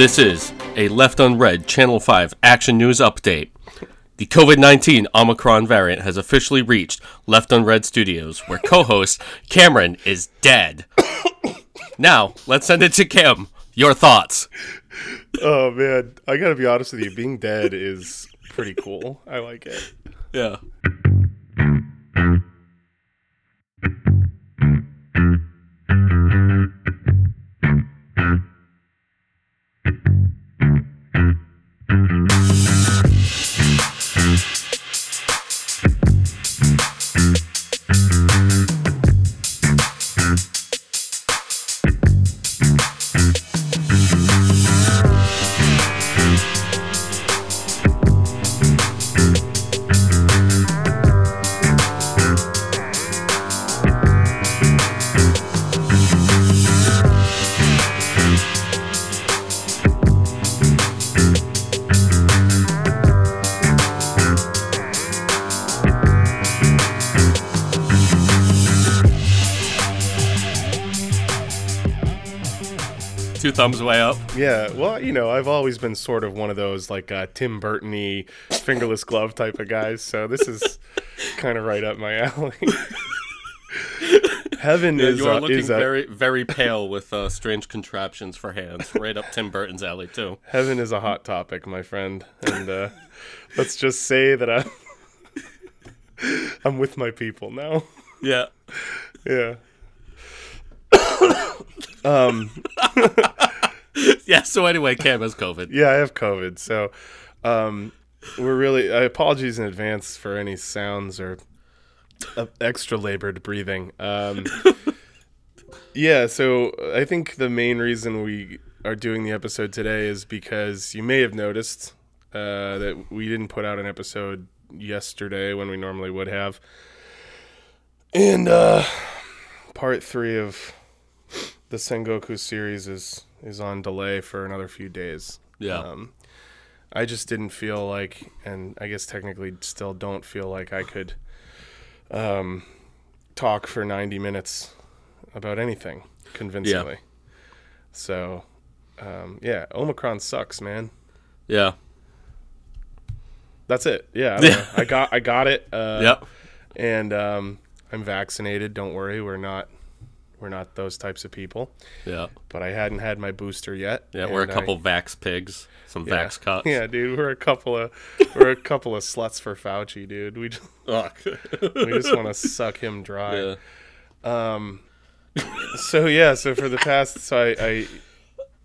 This is a Left Unread Channel 5 Action News Update. The COVID 19 Omicron variant has officially reached Left Unread Studios, where co host Cameron is dead. now, let's send it to Kim. Your thoughts. Oh man, I gotta be honest with you. Being dead is pretty cool. I like it. Yeah. Two thumbs way up. Yeah, well, you know, I've always been sort of one of those like uh, Tim Burton-y fingerless glove type of guys, so this is kind of right up my alley. Heaven Yeah, is you are uh, looking is a, very, very pale with uh, strange contraptions for hands. Right up Tim Burton's alley, too. heaven is a hot topic, my friend, and uh, let's just say that I'm, I'm with my people now. Yeah. Yeah. um. Yeah, so anyway, Cam has COVID. Yeah, I have COVID, so um, we're really. I apologies in advance for any sounds or uh, extra labored breathing. Um, yeah, so I think the main reason we are doing the episode today is because you may have noticed uh, that we didn't put out an episode yesterday when we normally would have, and uh, part three of the Sengoku series is is on delay for another few days. Yeah. Um, I just didn't feel like, and I guess technically still don't feel like I could um, talk for 90 minutes about anything convincingly. Yeah. So, um, yeah, Omicron sucks, man. yeah. That's it. Yeah, I. I got I got it. Uh, Yep. And um, I'm vaccinated. Don't worry, we're not we're not those types of people. Yeah. But I hadn't had my booster yet. Yeah, we're a and I- couple vax pigs, some yeah. vax cuts. Yeah, dude, we're a couple of we're a couple of sluts for Fauci, dude. We just, we just want to suck him dry. yeah. Um, so yeah, so for the past, so I,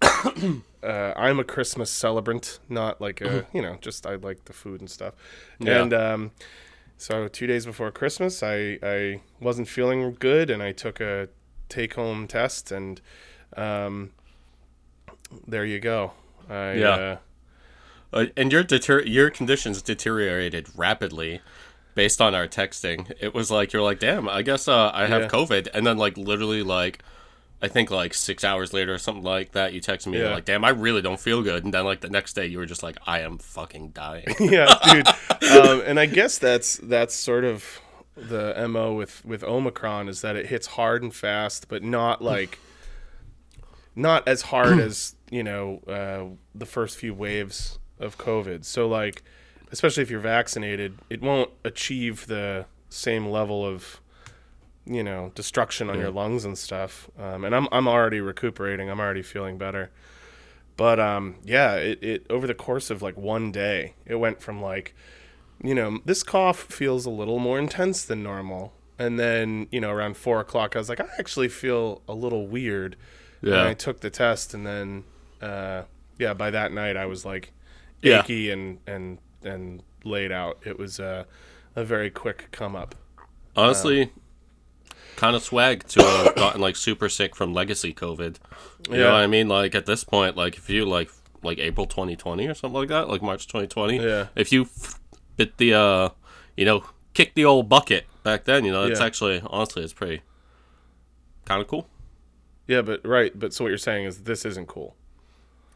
I uh, I'm a Christmas celebrant, not like a you know, just I like the food and stuff. Yeah. And um, so two days before Christmas, I I wasn't feeling good, and I took a take home test, and um, there you go. I, Yeah. Uh, Uh, and your deter- your conditions deteriorated rapidly based on our texting. It was like you're like, damn, I guess uh, I have Yeah. COVID, and then like literally like. I think like six hours later or something like that, you texted me Yeah. like, "Damn, I really don't feel good." And then like the next day, you were just like, "I am fucking dying." yeah, dude. Um, and I guess that's that's sort of the mo with with Omicron is that it hits hard and fast, but not like not as hard as you know uh, the first few waves of COVID. So like, especially if you're vaccinated, it won't achieve the same level of you know destruction on your lungs and stuff. Um, and I'm I'm already recuperating. I'm already feeling better. But um, yeah, it, it over the course of like one day, it went from like, you know, this cough feels a little more intense than normal, and then you know around four o'clock, I was like, I actually feel a little weird. Yeah. And I took the test, and then uh, yeah, by that night, I was like Yeah. achy and and and laid out. It was uh, a very quick come up. Honestly, kind of swag to have gotten like super sick from legacy COVID. You know Yeah. what I mean? Like at this point, like if you like like April 2020 or something like that, like March 2020. Yeah. If you f- bit the uh, you know, kick the old bucket back then, you know, it's Yeah. actually honestly it's pretty kind of cool. Yeah, but right, but so what you're saying is this isn't cool.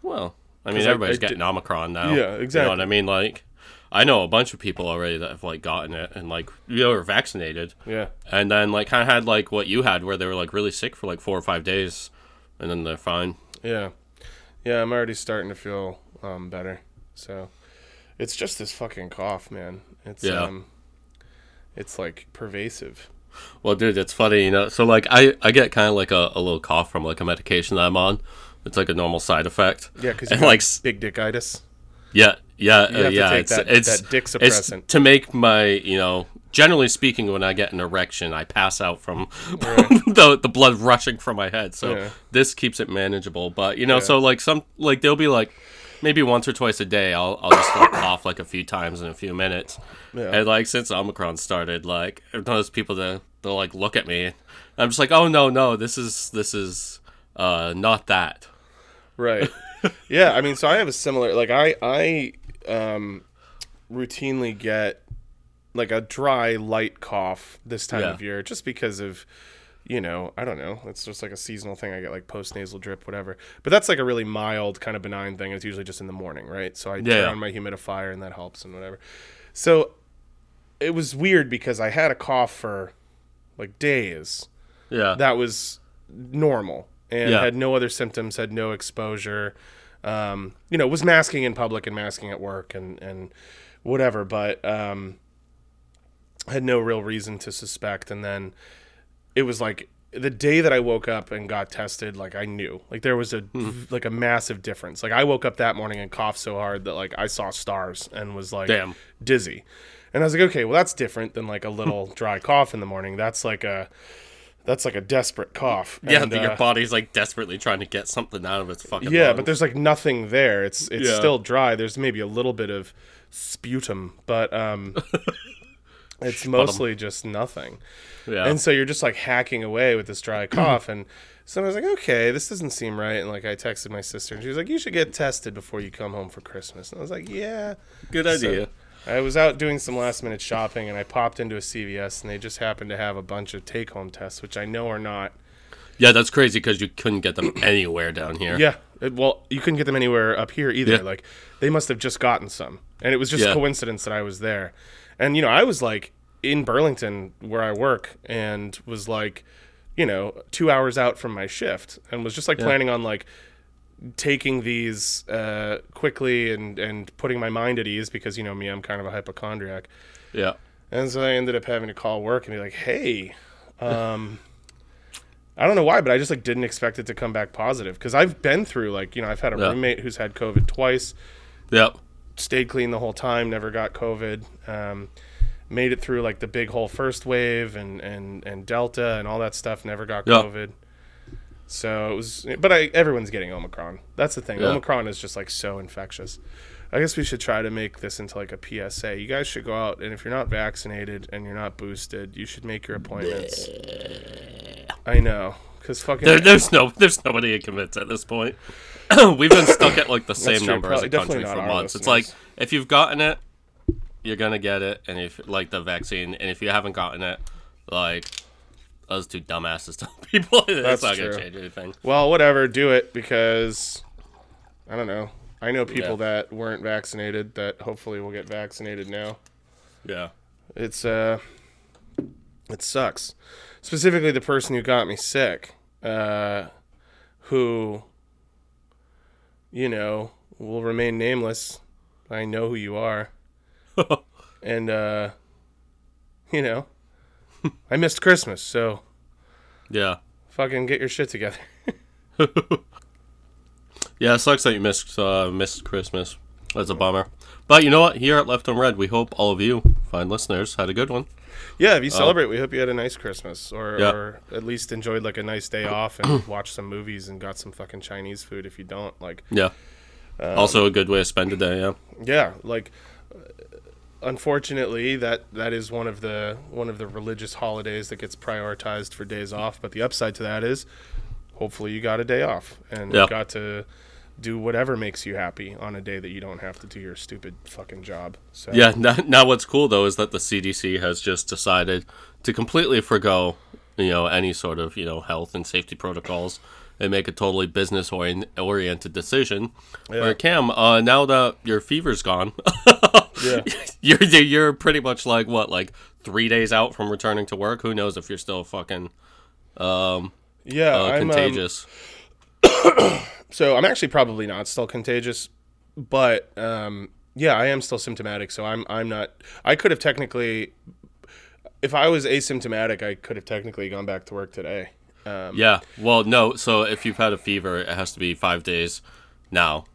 Well, I mean, everybody's I getting did- Omicron now. Yeah, exactly. You know what I mean? Like, I know a bunch of people already that have like gotten it and like you know are vaccinated, Yeah. and then like kind of had like what you had, where they were like really sick for like four or five days, and then they're fine. Yeah. Yeah, I'm already starting to feel um, better. So it's just this fucking cough, man. It's Yeah. um, it's like pervasive. Well, dude, it's funny, you know. So like, I I get kind of like a, a little cough from like a medication that I'm on. It's like a normal side effect. Yeah, because you like big dickitis. yeah, yeah, You uh, yeah. take it's that- it's that dick it's suppressant. to make my you know. Generally speaking, when I get an erection, I pass out from the the blood rushing from my head. So Yeah. this keeps it manageable. But you know, Yeah. so like some like they'll be like maybe once or twice a day, I'll I'll just like cough like a few times in a few minutes. Yeah. And like since Omicron started, like I've noticed people that they'll like look at me. I'm just like, oh no, no, this is this is uh not that. Right. yeah, I mean, so I have a similar like I I um routinely get like a dry light cough this time Yeah. of year just because of you know, I don't know. It's just like a seasonal thing. I get like post nasal drip, whatever. But that's like a really mild, kind of benign thing. It's usually just in the morning, right? So I Yeah, turn on my humidifier and that helps and whatever. So it was weird because I had a cough for like days Yeah. that was normal and Yeah. had no other symptoms, had no exposure. Um, you know, was masking in public and masking at work and and whatever, but um, had no real reason to suspect. And then it was like the day that I woke up and got tested, like I knew, like there was a like a massive difference. Like I woke up that morning and coughed so hard that like I saw stars and was like Damn. dizzy. And I was like, okay, well that's different than like a little dry cough in the morning. That's like a that's like a desperate cough. yeah, And, uh, your body's like desperately trying to get something out of its fucking yeah, lungs. but there's like nothing there. It's it's Yeah. still dry. There's maybe a little bit of sputum, but um, it's mostly just nothing. yeah. And so you're just like hacking away with this dry cough, and so I was like, okay, this doesn't seem right. And like I texted my sister, and she was like, you should get tested before you come home for Christmas. And I was like, yeah. good idea. I was out doing some last minute shopping, and I popped into a CVS, and they just happened to have a bunch of take home tests, which I know are not. yeah, that's crazy because you couldn't get them anywhere down here. Yeah. It- well, you couldn't get them anywhere up here either. Yeah. Like they must have just gotten some, and it was just Yeah. coincidence that I was there. And you know, I was like in Burlington where I work, and was like, you know, two hours out from my shift, and was just like planning on like taking these uh, quickly and and putting my mind at ease because you know me, I'm kind of a hypochondriac. Yeah. And so I ended up having to call work and be like, "Hey, um, I don't know why, but I just like didn't expect it to come back positive because I've been through like you know I've had a Yeah. roommate who's had COVID twice, Yep. Stayed clean the whole time, never got COVID, um, made it through like the big whole first wave and and and Delta and all that stuff, never got Yeah. COVID. So it was, but I everyone's getting Omicron. That's the thing. Yeah. Omicron is just like so infectious. I guess we should try to make this into like a PSA. You guys should go out, and if you're not vaccinated and you're not boosted, you should make your appointments. I know, because fucking There, there's no, there's nobody who commits at this point. We've been stuck at like the same number as a country for months. It's like if you've gotten it, you're gonna get it, and if like the vaccine, and if you haven't gotten it, like us two dumbasses tell people, it's That's not true. gonna change anything. well, whatever, do it because I don't know. I know people Yeah. that weren't vaccinated that hopefully will get vaccinated now. Yeah. It's uh, it sucks. Specifically, the person who got me sick, uh, who, you know, will remain nameless. I know who you are, and uh, you know, I missed Christmas, so Yeah. fucking get your shit together. Yeah, it sucks that you missed uh, missed Christmas. That's a bummer. But you know what? Here at Left Unread, we hope all of you, fine listeners, had a good one. Yeah, if you celebrate, we hope you had a nice Christmas, or, Yeah. or at least enjoyed like a nice day off and watched some movies and got some fucking Chinese food. If you don't, like, Yeah. Um, also a good way to spend a day. Yeah. yeah, like, uh, unfortunately, that that is one of the one of the religious holidays that gets prioritized for days off. But the upside to that is, hopefully, you got a day off and Yeah. you got to do whatever makes you happy on a day that you don't have to do your stupid fucking job. So Yeah. Now, now, what's cool though is that the CDC has just decided to completely forego you know, any sort of you know health and safety protocols and make a totally business oriented decision. Yeah. Where Cam, uh, now that your fever's gone, Yeah. you're you're pretty much like what, like three days out from returning to work. Who knows if you're still fucking um, yeah, uh, I'm um, contagious? so I'm actually probably not still contagious, but um, yeah, I am still symptomatic. So I'm I'm not. I could have technically, if I was asymptomatic, I could have technically gone back to work today. Um, Yeah. Well, no. So if you've had a fever, it has to be five days now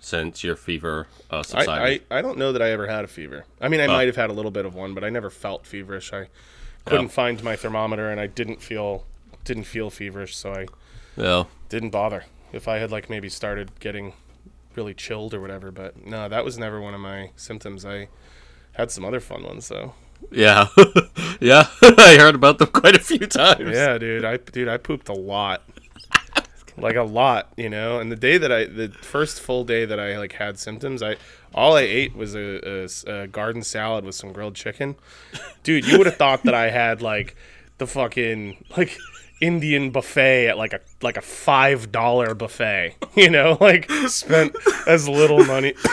since your fever uh, subsided. I I don't know that I ever had a fever. I mean, I might have had a little bit of one, but I never felt feverish. I couldn't find my thermometer, and I didn't feel didn't feel feverish, so I yeah. didn't bother. If I had like maybe started getting really chilled or whatever, but no, that was never one of my symptoms. I had some other fun ones though. Yeah. yeah. I heard about them quite a few times. Yeah, dude, I dude, I pooped a lot. Like a lot, you know. And the day that I, the first full day that I like had symptoms, I all I ate was a garden salad with some grilled chicken. Dude, you would have thought that I had like the fucking like Indian buffet at like a like a five dollar buffet. You know, like spent as little money.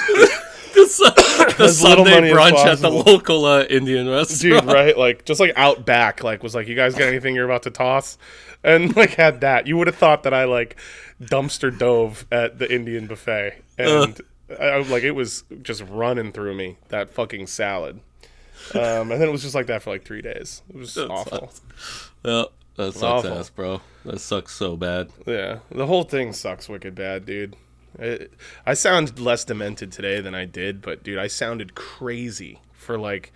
the Sunday brunch at the local uh, Indian restaurant. dude, right? Like just like out back, like was like, you guys got anything you're about to toss? And like had that. You would have thought that I like dumpster dove at the Indian buffet, and I, I was like, it was just running through me that fucking salad. Um, and then it was just like that for like three days. It was awful. Yeah, that sucks Awful. ass, bro. That sucks so bad. Yeah, the whole thing sucks wicked bad, dude. I sound less demented today than I did, but dude, I sounded crazy for like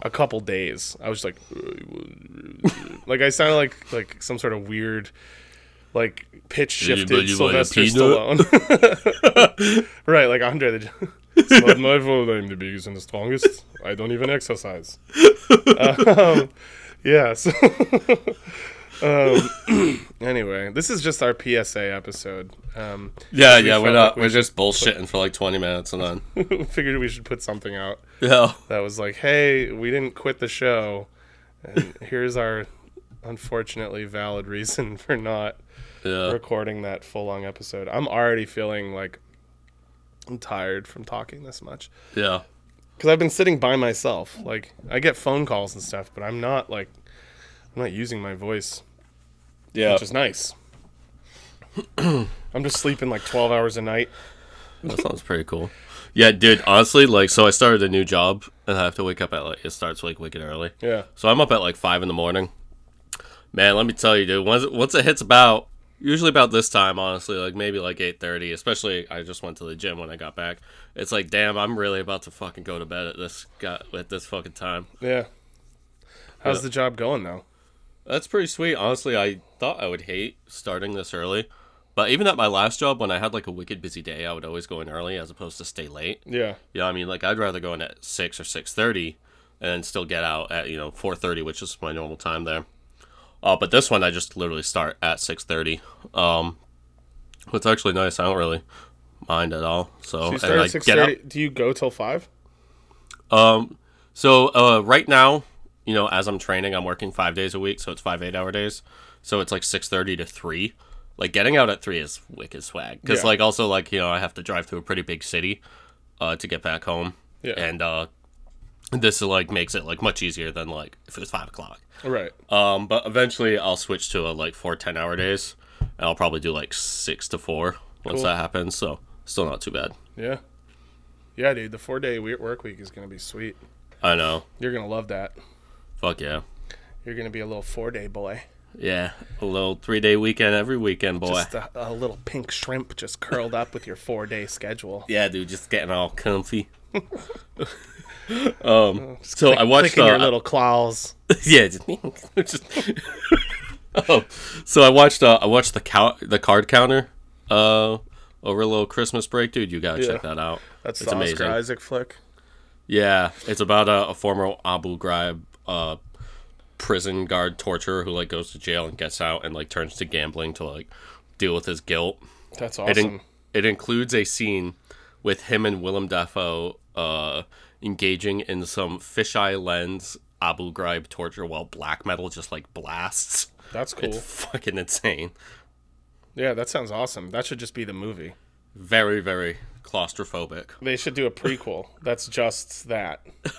a couple days. I was like, like I sounded like like some sort of weird, like pitch shifted Anybody want a Sylvester peanut? Stallone. right, like Andre the. It's not my fault I'm the biggest and the strongest. I don't even exercise. Um, yeah. So. Um, anyway, this is just our PSA episode. Um, Yeah, we yeah, we're not. like we we're just bullshitting for like twenty minutes and then. figured we should put something out Yeah. that was like, "Hey, we didn't quit the show, and here's our unfortunately valid reason for not Yeah. recording that full long episode." I'm already feeling like I'm tired from talking this much Yeah. because I've been sitting by myself. Like I get phone calls and stuff, but I'm not like I'm not using my voice, Yeah. which is nice. I'm just sleeping like 12 hours a night. That sounds pretty cool. Yeah, dude. Honestly, like, so I started a new job and I have to wake up at like it starts like wicked early. Yeah. So I'm up at like five in the morning. Man, let me tell you, dude. Once once it hits about usually about this time, honestly, like maybe like eight thirty. Especially, I just went to the gym when I got back. It's like, damn, I'm really about to fucking go to bed at this got at this fucking time. Yeah. How's Yeah. the job going though? That's pretty sweet. Honestly, I thought I would hate starting this early. But even at my last job, when I had like a wicked busy day, I would always go in early as opposed to stay late. Yeah. Yeah, I mean, like I'd rather go in at six or six thirty, and still get out at you know four thirty, which is my normal time there. Uh, but this one I just literally start at six thirty. Um, it's actually nice. I don't really mind at all. So, So and start at six get up. Do you go till five? Um, so uh, right now, you know, as I'm training, I'm working five days a week, so it's five eight-hour days. So it's like six thirty to three. Like getting out at three is wicked swag because Yeah. like also like you know I have to drive through a pretty big city, uh, to get back home. Yeah. And uh, this like makes it like much easier than like if it was five o'clock. Right. Um, but eventually I'll switch to a like four 10 hour days, and I'll probably do like six to four once Cool. that happens. So still not too bad. Yeah. Yeah, dude. The four day work week is gonna be sweet. I know. You're gonna love that. Fuck yeah. You're gonna be a little four day boy. Yeah, a little three day weekend every weekend, boy. Just a, a little pink shrimp just curled up with your four day schedule. yeah, dude, just getting all comfy. um, so I watched Clicking uh, your little claws. yeah, just, just oh, so I watched uh, I watched the cow the card counter uh over a little Christmas break, dude. You gotta check that out. That's it's the amazing. Oscar Isaac flick. Yeah, it's about a, a former Abu Ghraib uh, prison guard torturer who like goes to jail and gets out and like turns to gambling to like deal with his guilt. That's It, in- awesome. it includes a scene with him and Willem Dafoe uh, engaging in some fisheye lens Abu Ghraib torture while black metal just like blasts. That's cool. It's fucking insane. Yeah, that sounds awesome. That should just be the movie. Very very claustrophobic. They should do a prequel. That's just that.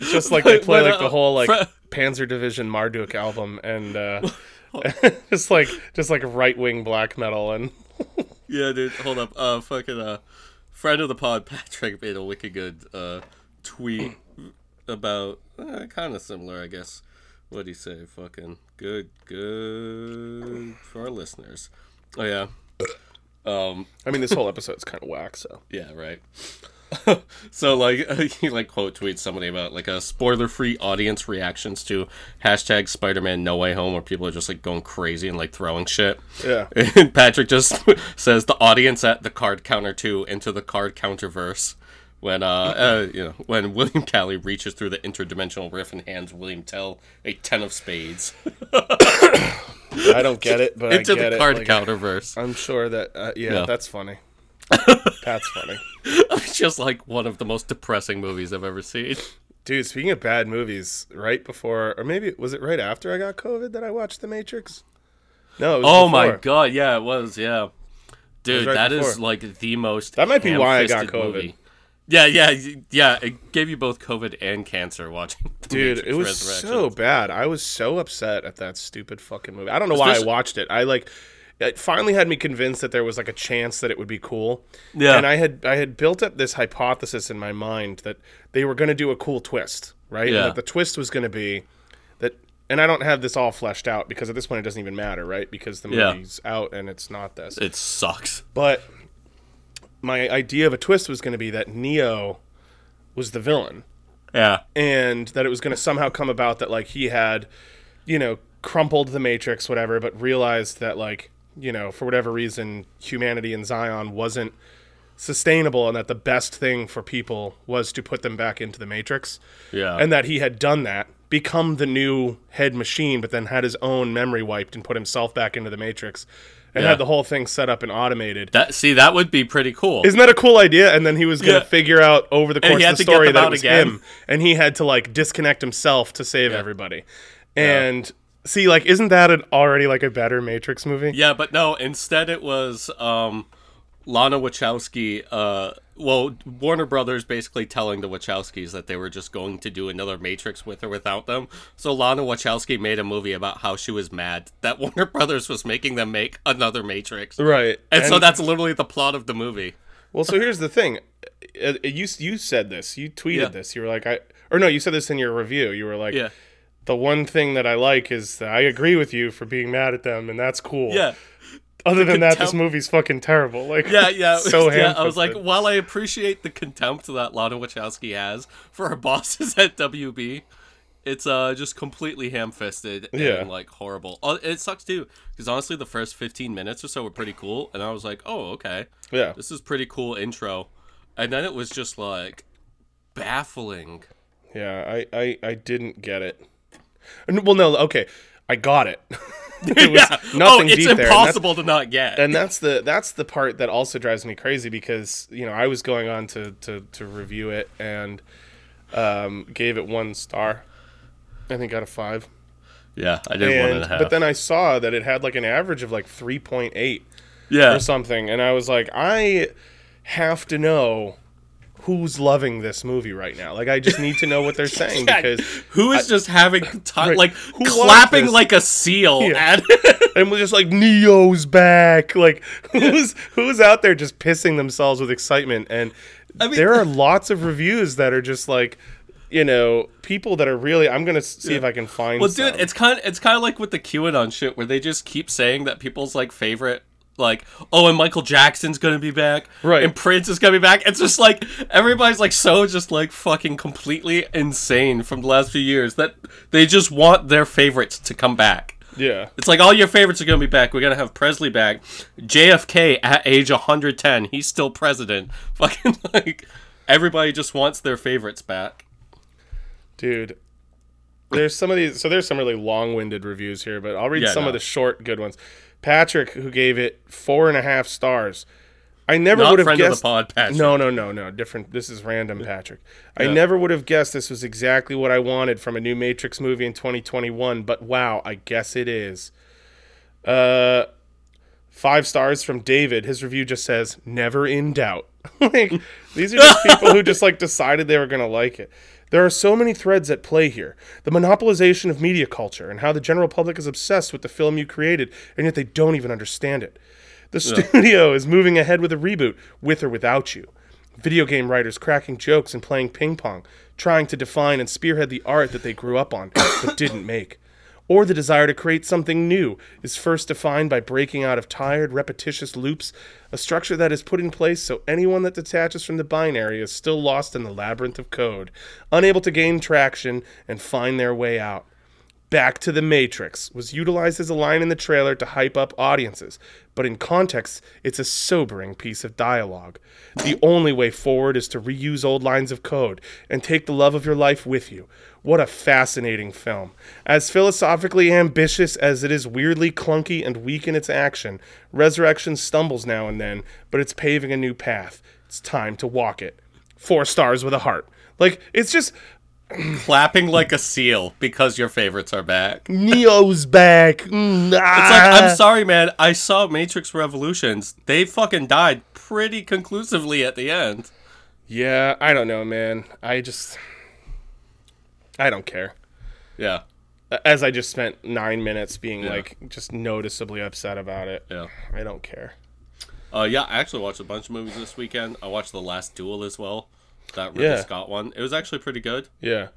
It's just like they play When, like the uh, whole like Panzer Division Marduk album, and uh, just like just like right wing black metal and Yeah, dude. Hold up. Uh, fucking uh, friend of the pod, Patrick made a wicked good uh tweet about uh, kind of similar, I guess. What'd he say? Fucking good, good for our listeners. Oh yeah. Um. I mean this whole episode's kind of whack. So Yeah. Right. so like he like quote tweets somebody about like a spoiler free audience reactions to hashtag Spider Man No Way Home where people are just like going crazy and like throwing shit. yeah, And Patrick just says the audience at the card counter two into the card counter verse when uh, uh you know when William Callie reaches through the interdimensional rift and hands William Tell a ten of spades I don't get it, but into I get the it. card Like, counter verse. I'm sure that uh, yeah, Yeah. that's funny. That's funny, It's just like one of the most depressing movies I've ever seen. dude. Speaking of bad movies, right before or maybe was it right after I got COVID that I watched The Matrix? No, it was Oh my god, yeah, it was, yeah. Dude, right that is before. like the most That might be why I got COVID. movie. Yeah, yeah, yeah. It gave you both COVID and cancer watching. The Dude, Matrix it was so bad. I was so upset at that stupid fucking movie. I don't know why I watched it. I like it finally had me convinced that there was like a chance that it would be cool. Yeah. And I had I had built up this hypothesis in my mind that they were going to do a cool twist, right? Yeah. And that the twist was going to be that and I don't have this all fleshed out because at this point it doesn't even matter, right? Because the Yeah. movie's out and it's not this. It sucks. But my idea of a twist was going to be that Neo was the villain Yeah. and that it was going to somehow come about that like he had you know crumpled the matrix whatever but realized that like you know for whatever reason humanity in zion wasn't sustainable and that the best thing for people was to put them back into the matrix Yeah. and that he had done that become the new head machine but then had his own memory wiped and put himself back into the matrix and Yeah. had the whole thing set up and automated that see that would be pretty cool. isn't that a cool idea? And then he was gonna Yeah. figure out over the course of the story that it was again. him, and he had to like disconnect himself to save everybody. And see, like, isn't that an already like a better Matrix movie? yeah, but no. Instead, it was um, Lana Wachowski. Uh, well, Warner Brothers basically telling the Wachowskis that they were just going to do another Matrix with or without them. So Lana Wachowski made a movie about how she was mad that Warner Brothers was making them make another Matrix. Right. And, so that's literally the plot of the movie. well. So here's the thing. Uh, You you said this. You tweeted Yeah. this. You were like, I or no, you said this in your review. You were like, Yeah. The one thing that I like is that I agree with you for being mad at them, and that's cool. Yeah. Other than that, this movie's fucking terrible. Like, Yeah, yeah, so yeah. I was like, while I appreciate the contempt that Lana Wachowski has for her bosses at WB, it's uh just completely ham-fisted and Yeah. like horrible. Uh, It sucks too because honestly, the first fifteen minutes or so were pretty cool, and I was like, oh, okay, yeah. this is pretty cool intro, and then it was just like baffling. Yeah, I, I, I didn't get it. Well, no, okay, I got it. it was yeah. nothing oh, it's deep there. and impossible to not get. And that's the that's the part that also drives me crazy because you know I was going on to to, to review it and um, gave it one star. I think out of five. yeah, I did and And a half. but then I saw that it had like an average of like three point eight yeah, or something, and I was like, I have to know who's loving this movie right now. Like I just need to know what they're saying Yeah, because who is just having time, Right. like Who clapping like a seal Yeah. at and we're just like Neo's back. Like who's who's out there just pissing themselves with excitement? And I mean- there are lots of reviews that are just like, you know, people that are really. I'm gonna see if I can find. Well, some. dude, it's kind of it's kind of like with the QAnon shit where they just keep saying that people's like favorite. Like, oh, and Michael Jackson's gonna be back, Right. And Prince is gonna be back. It's just like everybody's like so just like fucking completely insane from the last few years that they just want their favorites to come back. yeah. It's like all your favorites are gonna be back. We're gonna have Presley back, JFK at age 110. He's still president. Fucking like everybody just wants their favorites back. dude. There's some of these, so there's some really long-winded reviews here, but I'll read Yeah, some no. of the short, good ones. Patrick, who gave it four and a half stars. I never Not would have guessed. of the pod. No, no, no, no. Different. This is random, Patrick. I never would have guessed this was exactly what I wanted from a new Matrix movie in 2021. But wow, I guess it is. Uh, five stars from David. His review just says "never in doubt." like these are just people who just like decided they were gonna like it. There are so many threads at play here. The monopolization of media culture and how the general public is obsessed with the film you created, and yet they don't even understand it. The studio is moving ahead with a reboot, with or without you. Video game writers cracking jokes and playing ping pong, trying to define and spearhead the art that they grew up on but didn't make. Or the desire to create something new is first defined by breaking out of tired, repetitious loops, a structure that is put in place so anyone that detaches from the binary is still lost in the labyrinth of code, unable to gain traction and find their way out. Back to the Matrix was utilized as a line in the trailer to hype up audiences, but in context, it's a sobering piece of dialogue. The only way forward is to reuse old lines of code and take the love of your life with you. What a fascinating film. As philosophically ambitious as it is weirdly clunky and weak in its action, Resurrection stumbles now and then, but it's paving a new path. It's time to walk it. Four stars with a heart. Like, it's just Clapping like a seal because your favorites are back. Neo's back. Mm, It's like ah. I'm sorry, man. I saw Matrix Revolutions. They fucking died pretty conclusively at the end. Yeah, I don't know, man. I just. I don't care. Yeah, As I just spent nine minutes being Yeah. like just noticeably upset about it. yeah. I don't care. Uh, yeah, I actually watched a bunch of movies this weekend. I watched The Last Duel as well. That Ridley Yeah. Scott one. It was actually pretty good. Yeah.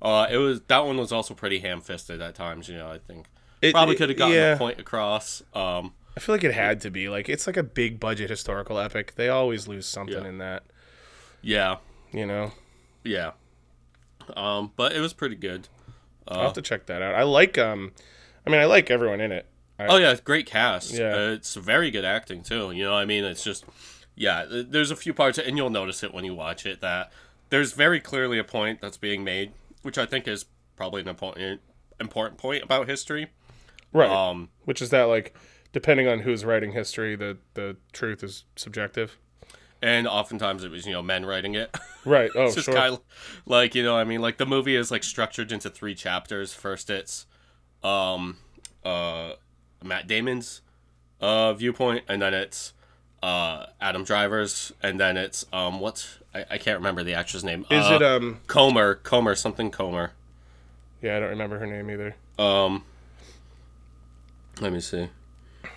Uh, it was that one was also pretty ham-fisted at times. You know, I think It- probably could have gotten yeah. the point across. Um, I feel like it had to be. Like, it's like a big budget historical epic. They always lose something Yeah. in that, yeah, you know? yeah. Um, but it was pretty good. I'll have to check that out. I like, um, I mean, I like everyone in it. I, Oh yeah, great cast. Yeah. Uh, it's very good acting too. You know, I mean, it's just yeah. There's a few parts, and you'll notice it when you watch it that there's very clearly a point that's being made, which I think is probably an important important point about history. right. Um, Which is that, like, depending on who's writing history, the, the truth is subjective. and oftentimes it was you know men writing it. Right. Oh, it's just sure. kind of like you know, I mean, like the movie is like structured into three chapters. First, it's um uh Matt Damon's uh viewpoint, and then it's uh Adam Driver's, and then it's um what's I, I can't remember the actress name. Is uh, it, um, Comer? Comer something Comer. yeah, I don't remember her name either. Um, let me see.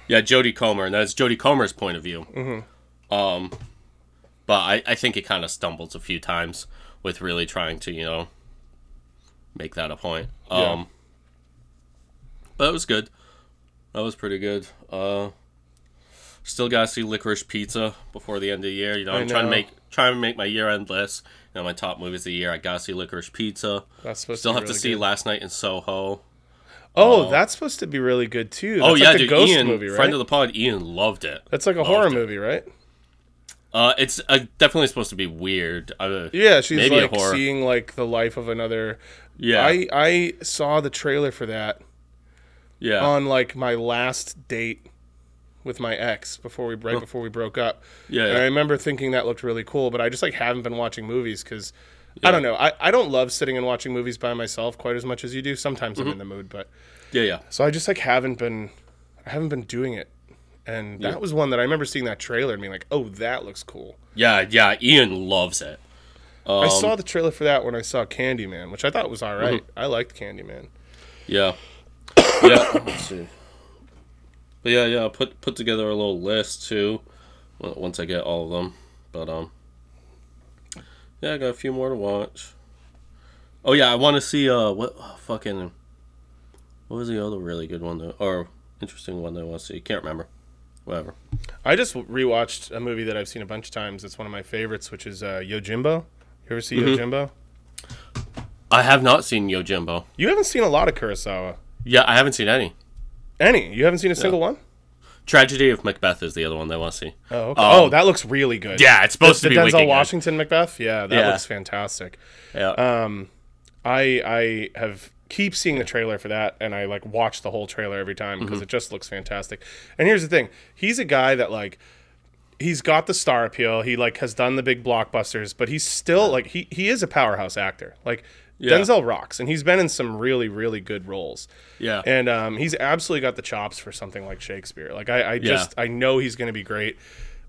Yeah, Jodie Comer, and that's Jodie Comer's point of view. Mm-hmm. Um, but I, I think it kind of stumbles a few times with really trying to, you know, make that a point. Um, Yeah. but it was good. That was pretty good. Uh, still gotta see Licorice Pizza before the end of the year. You know, I'm trying to make trying to make my year end list. You know, my top movies of the year. I gotta see Licorice Pizza. That's supposed Still to have to see good. Last Night in Soho. Oh, that's supposed to be really good too. oh yeah, like the dude. ghost Ian, movie, right? friend of the pod, Ian loved it. That's like a Loved horror it. movie, right? Uh, it's uh, definitely supposed to be weird. Uh, Yeah, she's like seeing like the life of another. yeah, I I saw the trailer for that yeah, on like my last date with my ex before we right before we broke up. yeah, And I remember thinking that looked really cool, but I just like haven't been watching movies because I don't know. I, I don't love sitting and watching movies by myself quite as much as you do. Sometimes Mm-hmm. I'm in the mood, but yeah, yeah. so I just like haven't been I haven't been doing it. And that Yeah. was one that I remember seeing that trailer and being like, "Oh, that looks cool." Yeah, yeah, Ian loves it. Um, I saw the trailer for that when I saw Candyman, which I thought was all right. Mm-hmm. I liked Candyman. Yeah, yeah. Let's see. But yeah, yeah. I'll put put together a little list too. Once I get all of them, but um, yeah, I got a few more to watch. Oh yeah, I want to see uh what oh, fucking what was the other really good one though, or interesting one that I want to see? Can't remember. Whatever. I just rewatched a movie that I've seen a bunch of times. It's one of my favorites, which is uh, Yojimbo. You ever see Mm-hmm. Yojimbo? I have not seen Yojimbo. You haven't seen a lot of Kurosawa. Yeah, I haven't seen any. Any? You haven't seen a single one? Tragedy of Macbeth is the other one that I want to see. Oh, okay. Um, oh, that looks really good. Yeah, it's supposed the to be Denzel good. Washington Macbeth. Yeah, that Yeah. looks fantastic. Yeah. Um, I I have keep seeing the trailer for that, and I like watch the whole trailer every time Mm-hmm. because it just looks fantastic. And here's the thing: he's a guy that like he's got the star appeal. He like has done the big blockbusters, but he's still like he he is a powerhouse actor. Like Yeah. Denzel rocks, and he's been in some really really good roles. yeah. And um, he's absolutely got the chops for something like Shakespeare. Like I, I just I know he's going to be great.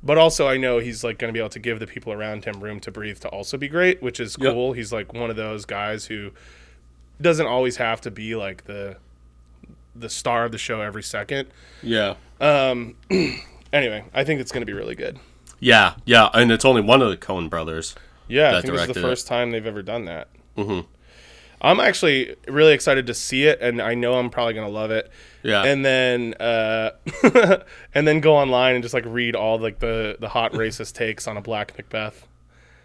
but also I know he's like going to be able to give the people around him room to breathe to also be great, which is Yep. cool. He's like one of those guys who doesn't always have to be like the the star of the show every second. Yeah. Um. Anyway, I think it's going to be really good. Yeah, yeah, and it's only one of the Coen brothers. Yeah, I think this is the directed it. first time they've ever done that. Mm-hmm. I'm actually really excited to see it, and I know I'm probably gonna love it. Yeah. And then, uh, and then go online and just like read all like the the hot racist takes on a black Macbeth.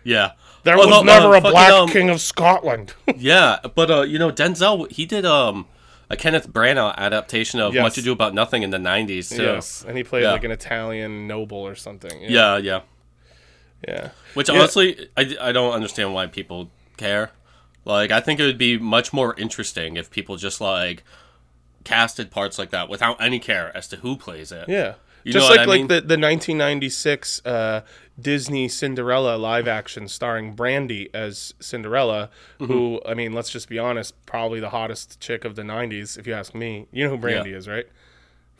Yeah. There Oh, was no, never uh, a fucking, black um, king of Scotland. Yeah, but uh, you know, Denzel, he did um a Kenneth Branagh adaptation of Yes. Much Ado About Nothing in the '90s too. yes, and he played Yeah. like an Italian noble or something. Yeah, yeah. yeah. Which Yeah. honestly, I, I don't understand why people care. Like, I think it would be much more interesting if people just like casted parts like that without any care as to who plays it. Yeah. You Just like I like mean? the, the 1996 uh, Disney Cinderella live action starring Brandy as Cinderella, Mm-hmm. who I mean, let's just be honest, probably the hottest chick of the 90s, if you ask me. You know who Brandy Yeah. is, right?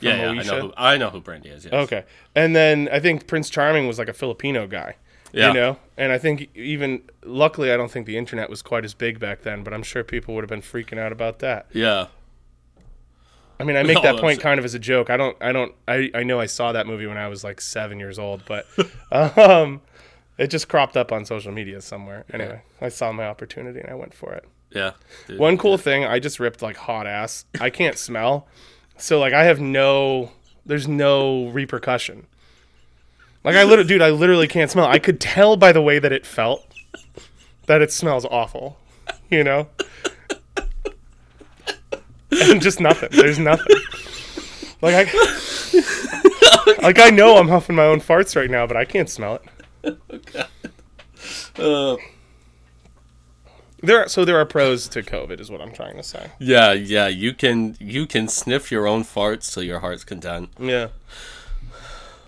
yeah, yeah, I know. Who, I know who Brandy is. Yes. Okay. And then I think Prince Charming was like a Filipino guy. Yeah. You know? And I think even luckily I don't think the internet was quite as big back then, but I'm sure people would have been freaking out about that. Yeah. I mean, I make No, that point kind of as a joke. I don't, I don't, I, I know I saw that movie when I was like seven years old, but um, it just cropped up on social media somewhere. Anyway, I saw my opportunity and I went for it. Yeah. Dude. One cool thing, I just ripped like hot ass. I can't smell, so like I have no, there's no repercussion. Like I literally, dude, I literally can't smell. I could tell by the way that it felt that it smells awful. You know. And just nothing. There's nothing. Like I, like I know I'm huffing my own farts right now, but I can't smell it. Uh, There, are, so there are pros to COVID, is what I'm trying to say. yeah, yeah. You can you can sniff your own farts till your heart's content. Yeah.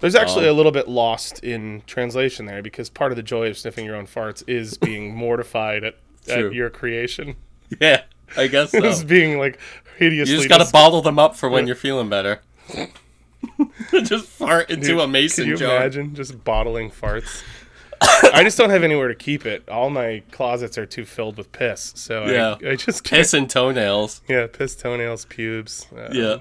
There's actually a little bit lost in translation there because part of the joy of sniffing your own farts is being mortified at, at your creation. Yeah, I guess so. It's being like hideously. You just gotta dis- bottle them up for when you're feeling better. just fart into a mason Can you jar. imagine just bottling farts? I just don't have anywhere to keep it. All my closets are too filled with piss, so Yeah. I, I just can't. Piss and toenails. Yeah, piss, toenails, pubes. Uh, Yeah,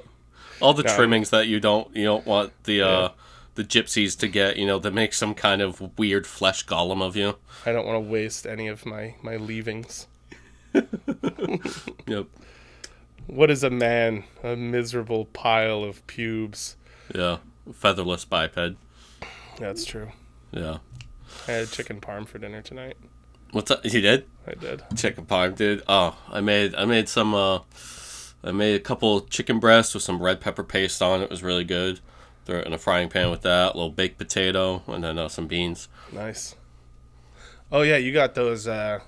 all the No. trimmings that you don't you don't want the uh the gypsies to get. You know, to make some kind of weird flesh golem of you. I don't want to waste any of my my leavings. Yep. What is a man? A miserable pile of pubes. Yeah. Featherless biped. That's true. Yeah. I had chicken parm for dinner tonight. What's up? You did I did. chicken parm, dude. Oh, I made I made some. uh I made a couple chicken breasts with some red pepper paste on it. It was really good. Throw it in a frying pan with that. A little baked potato and then uh, some beans. Nice. Oh yeah, you got those. uh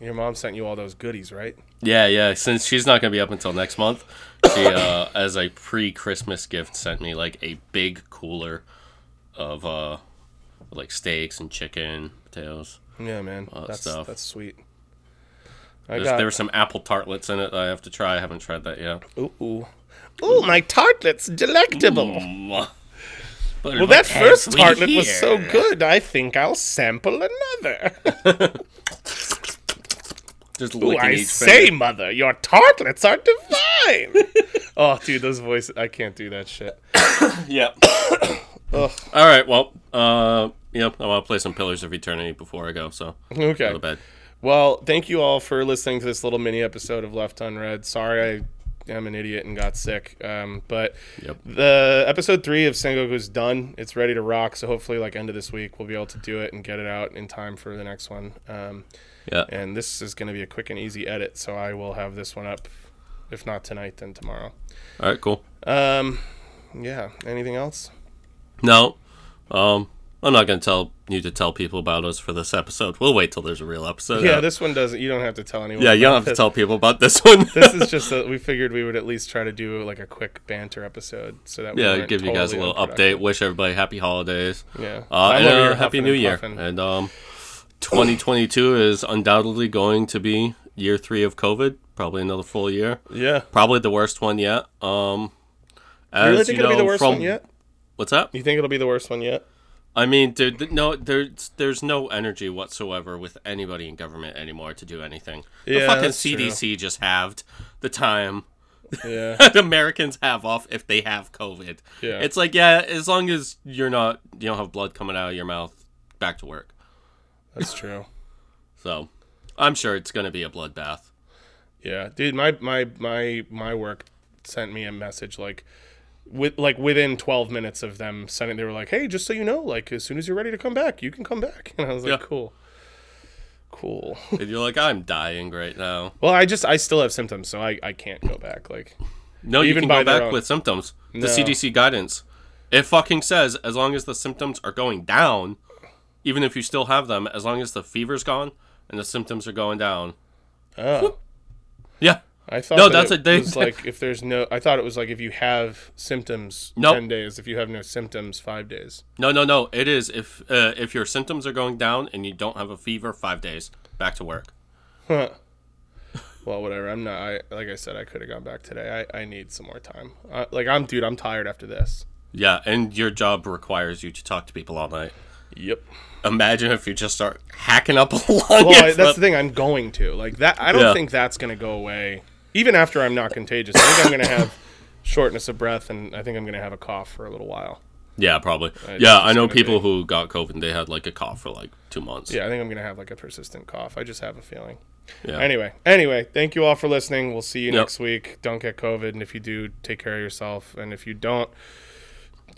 Your mom sent you all those goodies, right? Yeah, yeah. Since she's not gonna be up until next month, she uh, as a pre-Christmas gift sent me like a big cooler of uh like steaks and chicken, potatoes. Yeah, man. that that's stuff. that's sweet. I There's, got. there were some apple tartlets in it that I have to try. I haven't tried that yet. Ooh, ooh. Ooh, my tartlet's delectable. Mm. Well, that first tartlet was so good. I think I'll sample another. Just Ooh, I say, finger. mother, your tartlets are divine. oh, dude, those voices. I can't do that shit. Yeah. Ugh. All right. Well, uh, yeah, I want to play some Pillars of Eternity before I go. So okay. go to bed. Well, thank you all for listening to this little mini episode of Left Unread. Sorry I am an idiot and got sick. Um, but Yep. the episode three of Sengoku is done. It's ready to rock. So hopefully, like end of this week, we'll be able to do it and get it out in time for the next one. Um, Yeah. and this is going to be a quick and easy edit. So I will have this one up, if not tonight, then tomorrow. All right. Cool. Um, yeah. Anything else? No. Um, I'm not gonna tell you to tell people about us for this episode. We'll wait till there's a real episode. Yeah, out. this one doesn't. You don't have to tell anyone. Yeah, you don't have to tell people about this one. this is just a, we figured we would at least try to do like a quick banter episode so that we yeah, give you guys a little update. Wish everybody happy holidays. Yeah, Uh, and here happy new and year. And um, 2022 is undoubtedly going to be year three of COVID. Probably another full year. Yeah, Probably the worst one yet. Um, you really think you it'll be the worst from one yet? what's that? You think it'll be the worst one yet? I mean, dude, th- no, there's there's no energy whatsoever with anybody in government anymore to do anything. Yeah, the fucking that's true. CDC just halved the time Yeah. Americans have off if they have COVID. Yeah. It's like, yeah, as long as you're not, you don't have blood coming out of your mouth, back to work. That's true. So, I'm sure it's gonna be a bloodbath. Yeah, dude, my my my my work sent me a message like with like within 12 minutes of them sending they were like, "Hey, just so you know, like as soon as you're ready to come back, you can come back." And I was like, Yeah. "Cool." Cool. And you're like, I'm dying right now. well, I just I still have symptoms, so I I can't go back like No, you can go back own- with symptoms. The No. CDC guidance. It fucking says as long as the symptoms are going down, even if you still have them, as long as the fever's gone and the symptoms are going down. Oh. Yeah. I thought No, that that's it a- they- was like if there's no I thought it was like if you have symptoms Nope. 10 days, if you have no symptoms 5 days. No, no, no. It is if uh, if your symptoms are going down and you don't have a fever, five days back to work. Huh. Well, whatever. I'm not. I like I said, I could have gone back today. I, I need some more time. Uh, like I'm, dude. I'm tired after this. Yeah, and your job requires you to talk to people all night. Yep. Imagine if you just start hacking up along. Well, I, that's the thing. I'm going to like that. I don't Yeah. think that's gonna go away, even after I'm not contagious. I think I'm gonna have shortness of breath, and I think I'm gonna have a cough for a little while. yeah, probably. It's yeah, I know people be- who got COVID. and They had like a cough for like two months. Yeah, I think I'm gonna have like a persistent cough. I just have a feeling. Yeah. Anyway, anyway, thank you all for listening. We'll see you Yep. next week. Don't get COVID, and if you do, take care of yourself. And if you don't,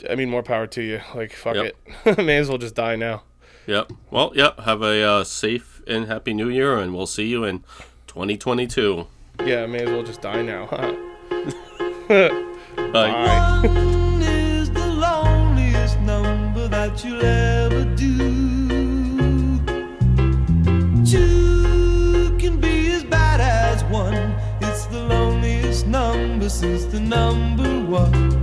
I mean, more power to you. Like, fuck Yep. it. May as well just die now. Yep. Well, yep. Have a uh, safe and happy new year, and we'll see you in 2022. Yeah, may as well just die now. Huh? Bye. Bye. One is the loneliest number that you'll ever do. Two can be as bad as one. It's the loneliest number since the number one.